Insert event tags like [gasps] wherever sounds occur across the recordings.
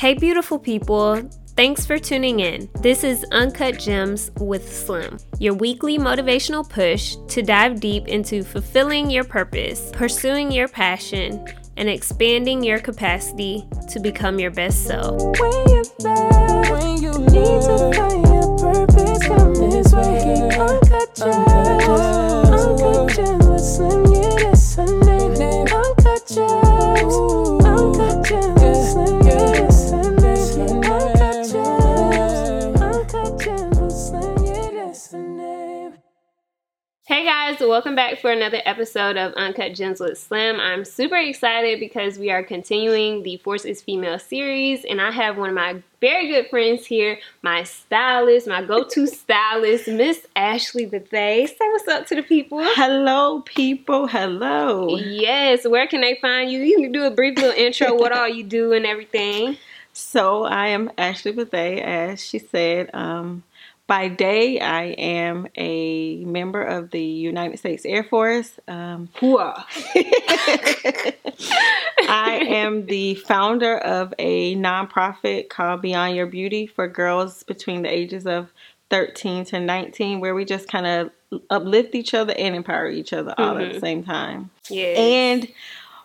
Hey, beautiful people. Thanks for tuning in. This is Uncut Gems with Slim, your weekly motivational push to dive deep into fulfilling your purpose, pursuing your passion, and expanding your capacity to become your best self. When you're when you need to find your purpose, come this way. Uncut Gems, Uncut Gems with Slim, yeah, that's her name. Uncut Gems, Uncut Gems with Slim, yeah, Hey guys, welcome back for another episode of Uncut Gems with Slim. I'm super excited because we are continuing the Force is Female series, and I have one of my very good friends here, my stylist, my go-to [laughs] stylist, Miss Ashley Bethay. Say what's up to the people. Hello, people. Hello. Yes, where can they find you? You can do a brief little intro, what all you do and everything. [laughs] So I am Ashley Bethay, as she said. Um, by day, I am a member of the United States Air Force. Um, [laughs] I am the founder of a nonprofit called Beyond Your Beauty for girls between the ages of 13 to 19, where we just kind of uplift each other and empower each other all at the same time. Yeah. And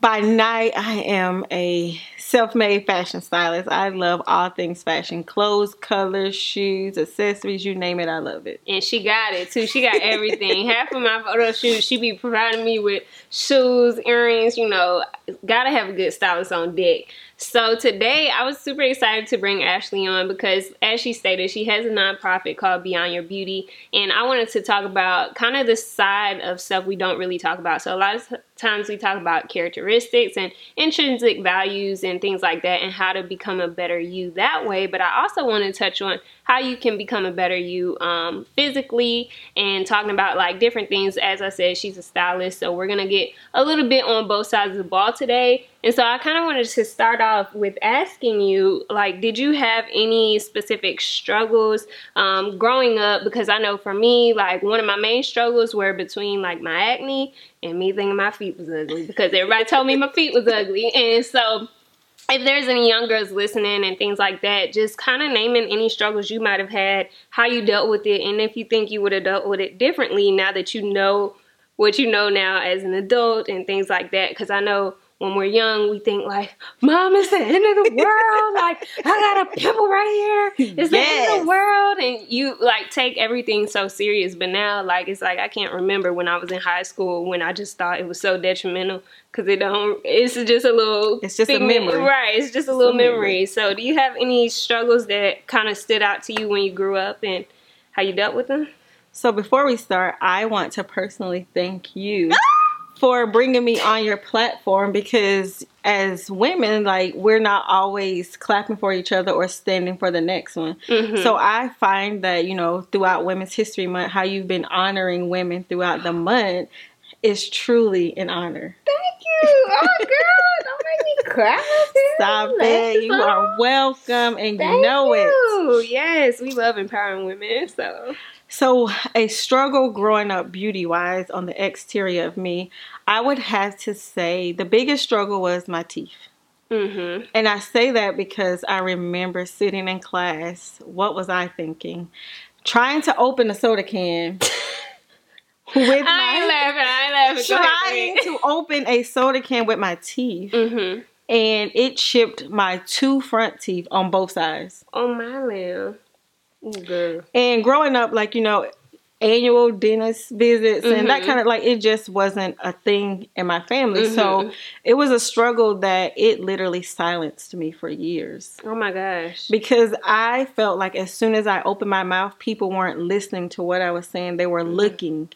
by night, I am a self made fashion stylist. I love all things fashion clothes, colors, shoes, accessories you name it, I love it. and she got it too. She got everything. [laughs] Half of my photo shoots, she be providing me with shoes, earrings. You know, gotta have a good stylist on deck. So today, I was super excited to bring Ashley on because, as she stated, she has a nonprofit called Beyond Your Beauty, and I wanted to talk about kind of the side of stuff we don't really talk about. So a lot of times we talk about characteristics and intrinsic values and things like that, and how to become a better you that way. But I also want to touch on how you can become a better you um, physically and talking about like different things. As I said, she's a stylist, so we're gonna get a little bit on both sides of the ball today. And so I kind of wanted to start off with asking you, like, did you have any specific struggles um, growing up? Because I know for me, like, one of my main struggles were between like my acne and me thinking my feet was ugly because everybody told me my feet was ugly, and so if there's any young girls listening and things like that, just kind of naming any struggles you might have had, how you dealt with it, and if you think you would have dealt with it differently now that you know what you know now as an adult and things like that. Because I know when we're young, we think like, "Mom, it's the end of the world. [laughs] like, I got a pimple right here. It's the end of the world." And you like take everything so serious. But now, like, it's like I can't remember when I was in high school when I just thought it was so detrimental because it don't. It's just a little. It's just a memory. right? It's just a little a memory. memory. So, do you have any struggles that kind of stood out to you when you grew up and how you dealt with them? So before we start, I want to personally thank you ah! For bringing me on your platform because as women, like we're not always clapping for each other or standing for the next one. Mm-hmm. So I find that, you know, throughout Women's History Month, how you've been honoring women throughout the month is truly an honor. Thank you. Oh, girl, don't make me cry. Stop it. You are welcome and you know it. it. Yes, we love empowering women. So, So, a struggle growing up beauty wise on the exterior of me, I would have to say the biggest struggle was my teeth. mm-hmm. And I say that because I remember sitting in class. What was I thinking? Trying to open a soda can [laughs] with I my laughing. I laughing. Trying to open a soda can with my teeth, Mm-hmm. and it chipped my two front teeth on both sides. On my lamb. Girl. And growing up, like, you know, annual dentist visits and that Mhm. kind of like it just wasn't a thing in my family. Mhm. So it was a struggle that it literally silenced me for years. Oh my gosh. Because I felt like as soon as I opened my mouth, people weren't listening to what I was saying. They were looking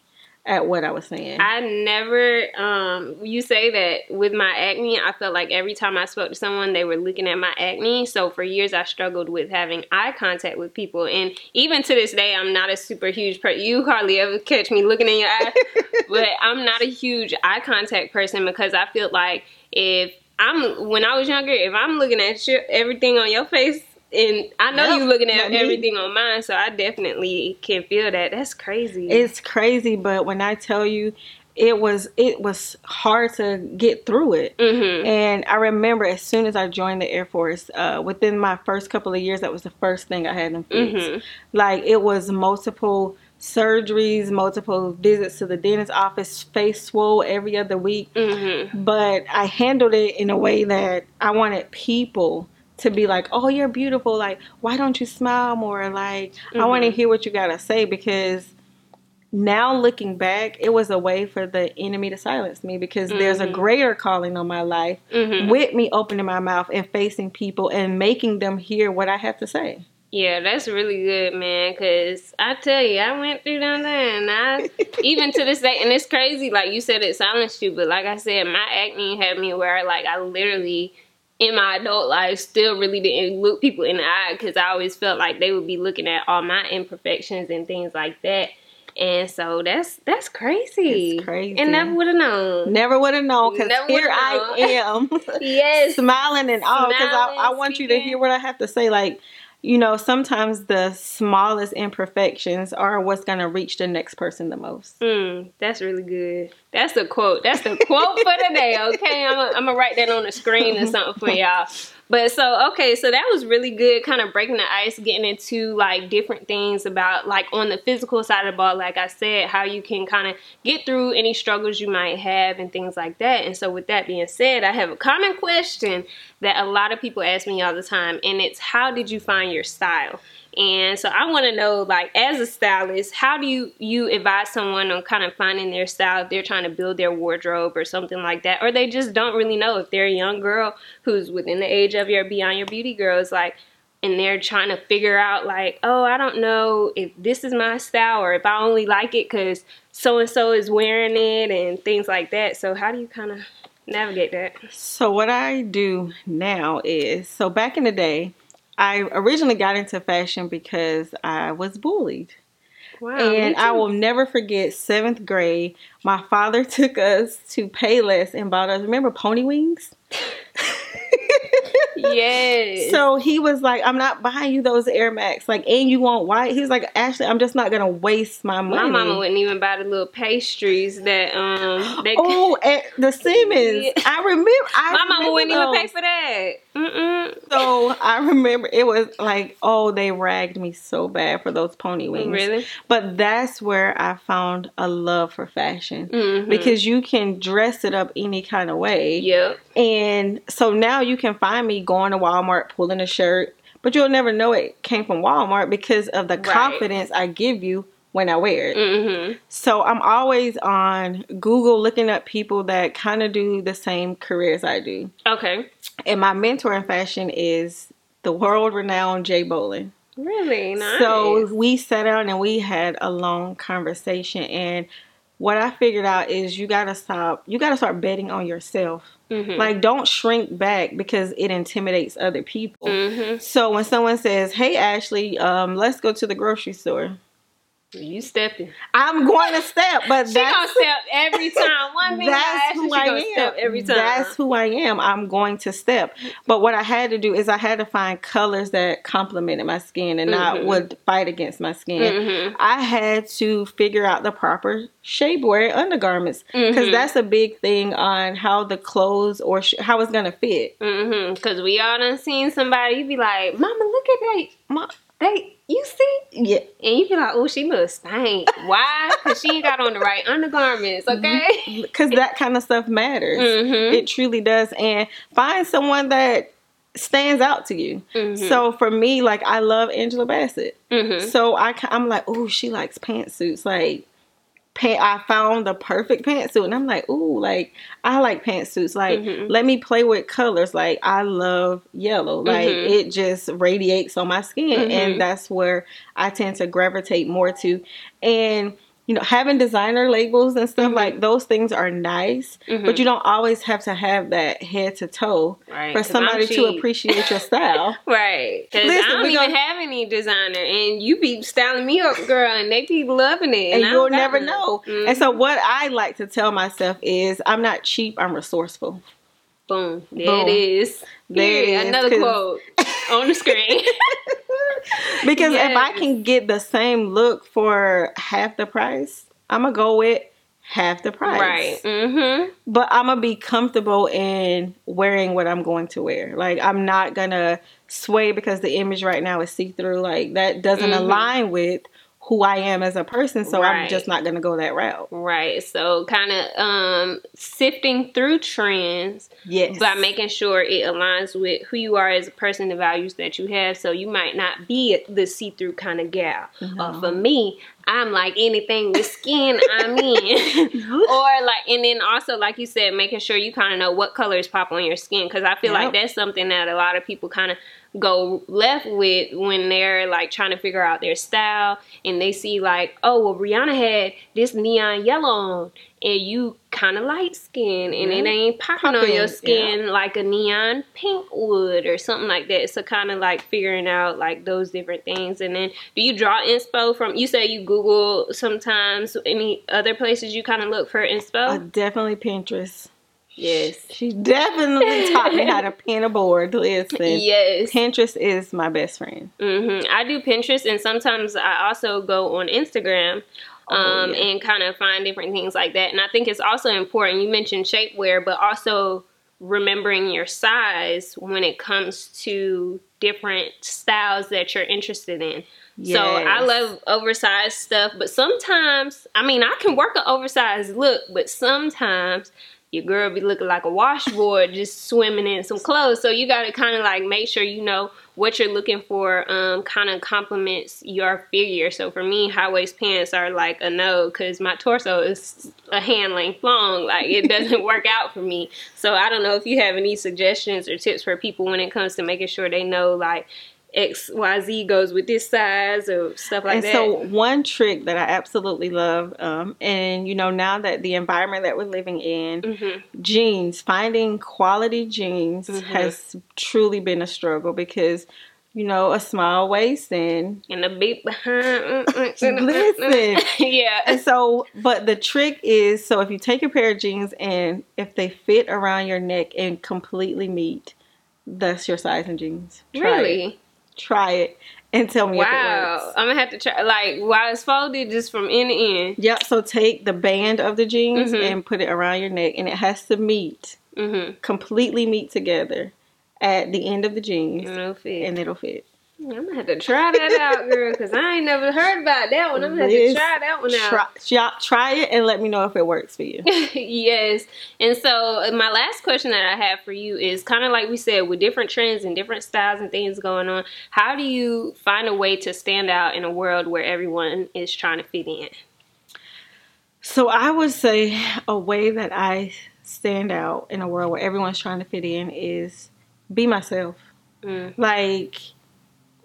at what I was saying. I never, um, you say that with my acne, I felt like every time I spoke to someone, they were looking at my acne. So for years, I struggled with having eye contact with people. And even to this day, I'm not a super huge person. You hardly ever catch me looking in your eye, [laughs] but I'm not a huge eye contact person because I feel like if I'm, when I was younger, if I'm looking at you, everything on your face, and I know Yep, you looking at not me. everything on mine, so I definitely can feel that. That's crazy. It's crazy, but when I tell you, it was it was hard to get through it. Mhm. And I remember as soon as I joined the Air Force, uh, within my first couple of years, that was the first thing I had them fixed. Mhm. Like it was multiple surgeries, multiple visits to the dentist office, face swole every other week. Mhm. But I handled it in a way that I wanted people to be like, "Oh, you're beautiful. Like, why don't you smile more? Like, I want to hear what you gotta say." Because now looking back, it was a way for the enemy to silence me because there's a Mhm. greater calling on my life Mhm. with me opening my mouth and facing people and making them hear what I have to say. Yeah, that's really good, man. Cause I tell you, I went through down there, and I even to this day, and it's crazy. Like you said, it silenced you, but like I said, my acne had me where like I literally in my adult life still really didn't look people in the eye because I always felt like they would be looking at all my imperfections and things like that. And so that's that's crazy. It's crazy. And never would have known. Never would have known because here would've I am. [laughs] [laughs] Yes. smiling and all because I, I want you to hear what I have to say. Like, you know, sometimes the smallest imperfections are what's going to reach the next person the most. Mm, that's really good. That's the quote. That's the quote for today. Okay, I'm gonna write that on the screen or something for y'all. But so okay, so that was really good. Kind of breaking the ice, getting into like different things about like on the physical side of the ball. Like I said, how you can kind of get through any struggles you might have and things like that. And so with that being said, I have a common question that a lot of people ask me all the time, and it's how did you find your style? And so I want to know, like, as a stylist, how do you you advise someone on kind of finding their style if they're trying to build their wardrobe or something like that, or they just don't really know if they're a young girl who's within the age of your beyond your beauty girls, like, and they're trying to figure out, like, oh, I don't know if this is my style or if I only like it because so and so is wearing it and things like that. So how do you kind of navigate that? So, what I do now is so back in the day, I originally got into fashion because I was bullied. Wow. and I will never forget seventh grade. My father [laughs] took us to Payless and bought us, remember Pony Wings? [laughs] Yes. So he was like, I'm not buying you those Air Max. Like, and you want white? He was like, Ashley, I'm just not gonna waste my money. My mama wouldn't even buy the little pastries that um they [gasps] Oh, [laughs] at the Simmons. Yeah. I remember. I My mama remember wouldn't even pay for that. Mm-mm. So I remember it was like, oh, they ragged me so bad for those pony wings. Really? But that's where I found a love for fashion Mhm. because you can dress it up any kind of way. Yep. And so now you can find me going to Walmart pulling a shirt, but you'll never know it came from Walmart because of the Right. confidence I give you when I wear it. Mm-hmm. So I'm always on Google looking up people that kind of do the same career as I do. Okay. And my mentor in fashion is the world renowned Jay Bolin. Really nice. So we sat down and we had a long conversation and what I figured out is you gotta stop you gotta start betting on yourself. Mhm. Like don't shrink back because it intimidates other people. Mhm. So when someone says, Hey Ashley, um, let's go to the grocery store. You stepping. I'm going to step, but She that's gonna step every time. [laughs] One that's who I am. step every time. That's who I am. I'm going to step. But what I had to do is I had to find colors that complemented my skin and not Mhm. would fight against my skin. Mhm. I had to figure out the proper shapewear undergarments because Mhm. that's a big thing on how the clothes or sh- how it's gonna fit. Mm-hmm. Cause we all done seen somebody. You be like, Mama, look at that. Ma- They, you see? Yeah, And you be like, oh, she looks stink. Why? Cause she ain't got on the right undergarments. [laughs] Okay. [laughs] because that kind of stuff matters. Mm-hmm. It truly does. And find someone that stands out to you. Mhm. So for me, like I love Angela Bassett. Mm-hmm. So I, I'm like, oh, she likes pantsuits. Like, pant, I found the perfect pantsuit, and I'm like, ooh, like I like pantsuits. Like, Mhm. let me play with colors. Like, I love yellow. Like, Mhm. it just radiates on my skin, Mhm. and that's where I tend to gravitate more to. And you know, having designer labels and stuff Mhm. like those things are nice, Mhm. but you don't always have to have that head to toe Right. for somebody to appreciate your style. [laughs] Right. Because I don't even gonna- have any designer. And you be styling me up, girl, and they be loving it. and I you'll never none. know. Mhm. And so, what I like to tell myself is, I'm not cheap. I'm resourceful. Boom. There Boom. it is. There it Period. is, Another quote on the screen. [laughs] [laughs] Because if I can get the same look for half the price, I'm gonna go with half the price. Right. Mm-hmm. But I'm gonna be comfortable in wearing what I'm going to wear. Like I'm not gonna sway because the image right now is see through. Like that doesn't Mhm. align with who I am as a person. So I'm just not gonna go that route. Right. So kind of um sifting through trends Yes. by making sure it aligns with who you are as a person, the values that you have. So you might not be the see-through kind of gal. No. for me, I'm like anything with skin, I'm in. [laughs] or like, and then also, like you said, making sure you kind of know what colors pop on your skin. Because I feel like that's something that a lot of people kind of go left with when they're like trying to figure out their style and they see like oh well rihanna had this neon yellow on and you kind of light skin and it ain't popping on your skin like a neon pink would or something like that. So kind of like figuring out like those different things. And then do you draw inspo from you say you google sometimes any other places you kind of look for inspo? Uh, definitely Pinterest. Yes She definitely taught me how to [laughs] pin a board. Listen, yes Pinterest is my best friend. hmm I do Pinterest, and sometimes I also go on Instagram Oh, um, yeah. and kind of find different things like that. And I think it's also important. You mentioned shapewear, but also remembering your size when it comes to different styles that you're interested in. So I love oversized stuff, but sometimes, I mean, I can work an oversized look, but sometimes your girl be looking like a washboard just swimming in some clothes. So you got to kind of like make sure you know what you're looking for um, kind of complements your figure. So for me, high waist pants are like a no because my torso is a hand length long. Like it doesn't [laughs] work out for me. So I don't know if you have any suggestions or tips for people when it comes to making sure they know like X Y Z goes with this size or stuff like and that. so one trick that I absolutely love, um, and you know now that the environment that we're living in, Mhm. jeans, finding quality jeans Mhm. has truly been a struggle because you know a small waist and and the beat behind. [laughs] Listen. [laughs] yeah. and so but the trick is so if you take a pair of jeans and if they fit around your neck and completely meet, that's your size in jeans. Try it. Try it and tell me if it Wow. I'm gonna have to try. Like while it's folded, just from end to end. Yep. So take the band of the jeans Mhm. and put it around your neck, and it has to meet Mm-hmm. completely meet together at the end of the jeans, No fit. and it'll fit. I'm gonna have to try that out, girl, because I ain't never heard about that one. I'm gonna have to try that one out. Try, try, it and let me know if it works for you. [laughs] yes. And so uh, my last question that I have for you is kind of like we said, with different trends and different styles and things going on, how do you find a way to stand out in a world where everyone is trying to fit in? So I would say a way that I stand out in a world where everyone's trying to fit in is be myself. Mm. Like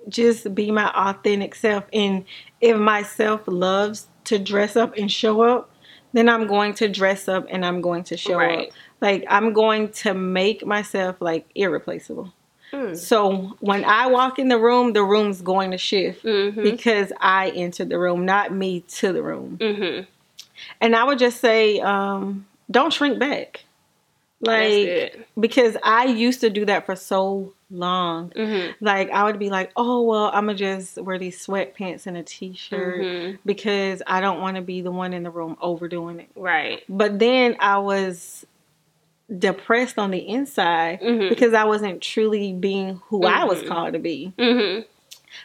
just be my authentic self. And if myself loves to dress up and show up, then I'm going to dress up and I'm going to show Right. up. Like I'm going to make myself like irreplaceable. Mm. So when I walk in the room, the room's going to shift Mm-hmm. because I entered the room, not me to the room. Mm-hmm. And I would just say, um, don't shrink back. Like because I used to do that for so long. Mm-hmm. Like I would be like, oh well, I'm gonna just wear these sweatpants and a t-shirt Mhm. because I don't want to be the one in the room overdoing it. Right. But then I was depressed on the inside Mhm. because I wasn't truly being who I was Mhm. called to be. Mm-hmm.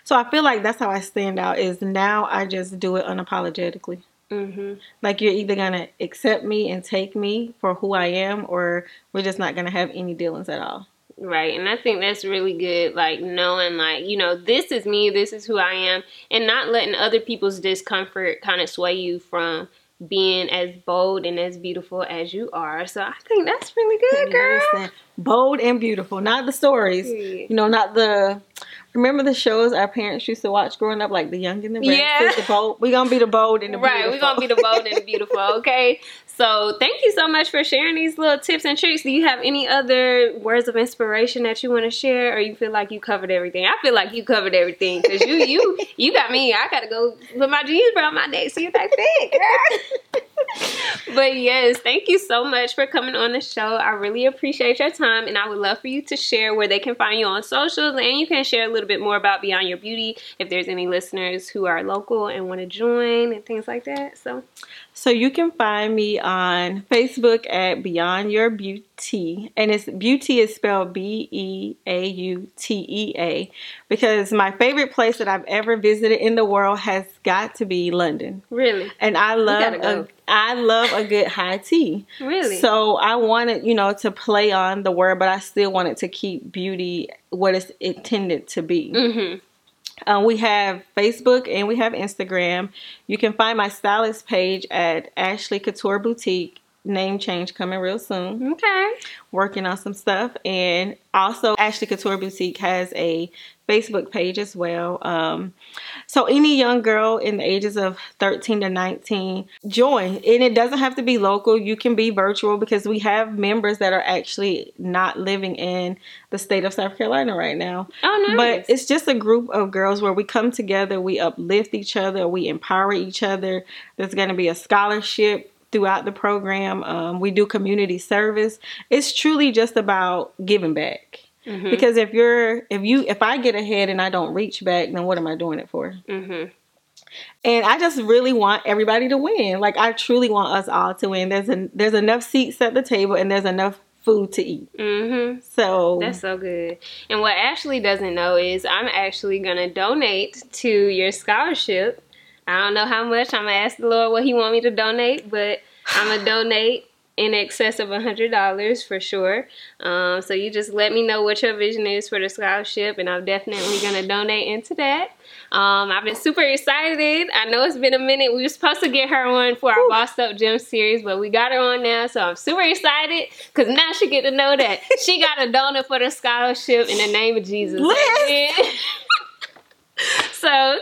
So I feel like that's how I stand out. Is now I just do it unapologetically. Mm-hmm. Like you're either gonna accept me and take me for who I am, or we're just not gonna have any dealings at all. Right. And I think that's really good, like knowing, like, you know, this is me, this is who I am, and not letting other people's discomfort kind of sway you from being as bold and as beautiful as you are. So I think that's really good, girl. Bold and beautiful, not the stories. You know, not the. Remember the shows our parents used to watch growing up, like The Young and the Restless, Yeah. the bold. We gonna be the bold and the beautiful Right, beautiful. we're gonna be the bold and the beautiful, okay? So thank you so much for sharing these little tips and tricks. Do you have any other words of inspiration that you want to share, or you feel like you covered everything? I feel like you covered everything because you you you got me. I gotta go put my jeans around my neck, see if they fit, girl. [laughs] but yes, thank you so much for coming on the show. I really appreciate your time, and I would love for you to share where they can find you on socials, and you can share a little bit more about Beyond Your Beauty if there's any listeners who are local and want to join and things like that. So, so you can find me on Facebook at Beyond Your Beauty, and it's beauty is spelled B E A U T E A because my favorite place that I've ever visited in the world has got to be London. Really, and I love a, I love a good high tea. Really, so I wanted you know to play on the word, but I still wanted to keep beauty what it's intended to be. Mm-hmm. Um, we have Facebook and we have Instagram. You can find my stylist page at Ashley Couture Boutique. Name change coming real soon. Okay. Working on some stuff. And also, Ashley Couture Boutique has a Facebook page as well. Um, so any young girl in the ages of 13 to 19, join. And it doesn't have to be local. You can be virtual because we have members that are actually not living in the state of South Carolina right now. Oh, nice. But it's just a group of girls where we come together, we uplift each other, we empower each other. There's going to be a scholarship throughout the program. Um, we do community service. It's truly just about giving back. Mm-hmm. Because if you're if you if I get ahead and I don't reach back, then what am I doing it for? Mm-hmm. And I just really want everybody to win. Like I truly want us all to win. There's a, there's enough seats at the table and there's enough food to eat. Mm-hmm. So that's so good. And what Ashley doesn't know is I'm actually gonna donate to your scholarship. I don't know how much. I'm gonna ask the Lord what He want me to donate, but I'm gonna [laughs] donate in excess of a hundred dollars for sure. Um, so you just let me know what your vision is for the scholarship, and I'm definitely gonna donate into that. Um, I've been super excited. I know it's been a minute. We were supposed to get her on for our Bossed Up Gym series, but we got her on now, so I'm super excited because now she get to know that she got a donor for the scholarship in the name of Jesus. [laughs] so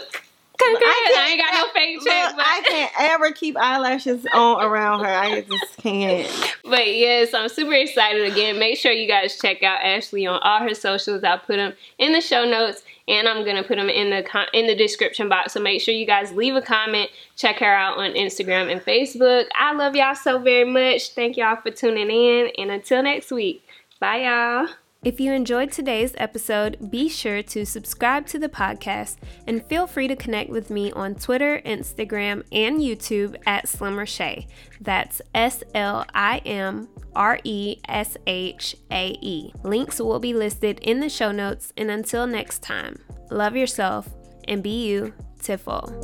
Congrats. I, I, ain't got fake check. But. I can't ever keep eyelashes on around her. I just can't. But yes, I'm super excited again. Make sure you guys check out Ashley on all her socials. I'll put them in the show notes and I'm gonna put them in the in the description box. So make sure you guys leave a comment. Check her out on Instagram and Facebook. I love y'all so very much. Thank y'all for tuning in. And until next week, bye y'all. If you enjoyed today's episode, be sure to subscribe to the podcast and feel free to connect with me on Twitter, Instagram, and YouTube at Slimmer Shay. That's S L I M R E S H A E. Links will be listed in the show notes, and until next time, love yourself and be you, Tiffle.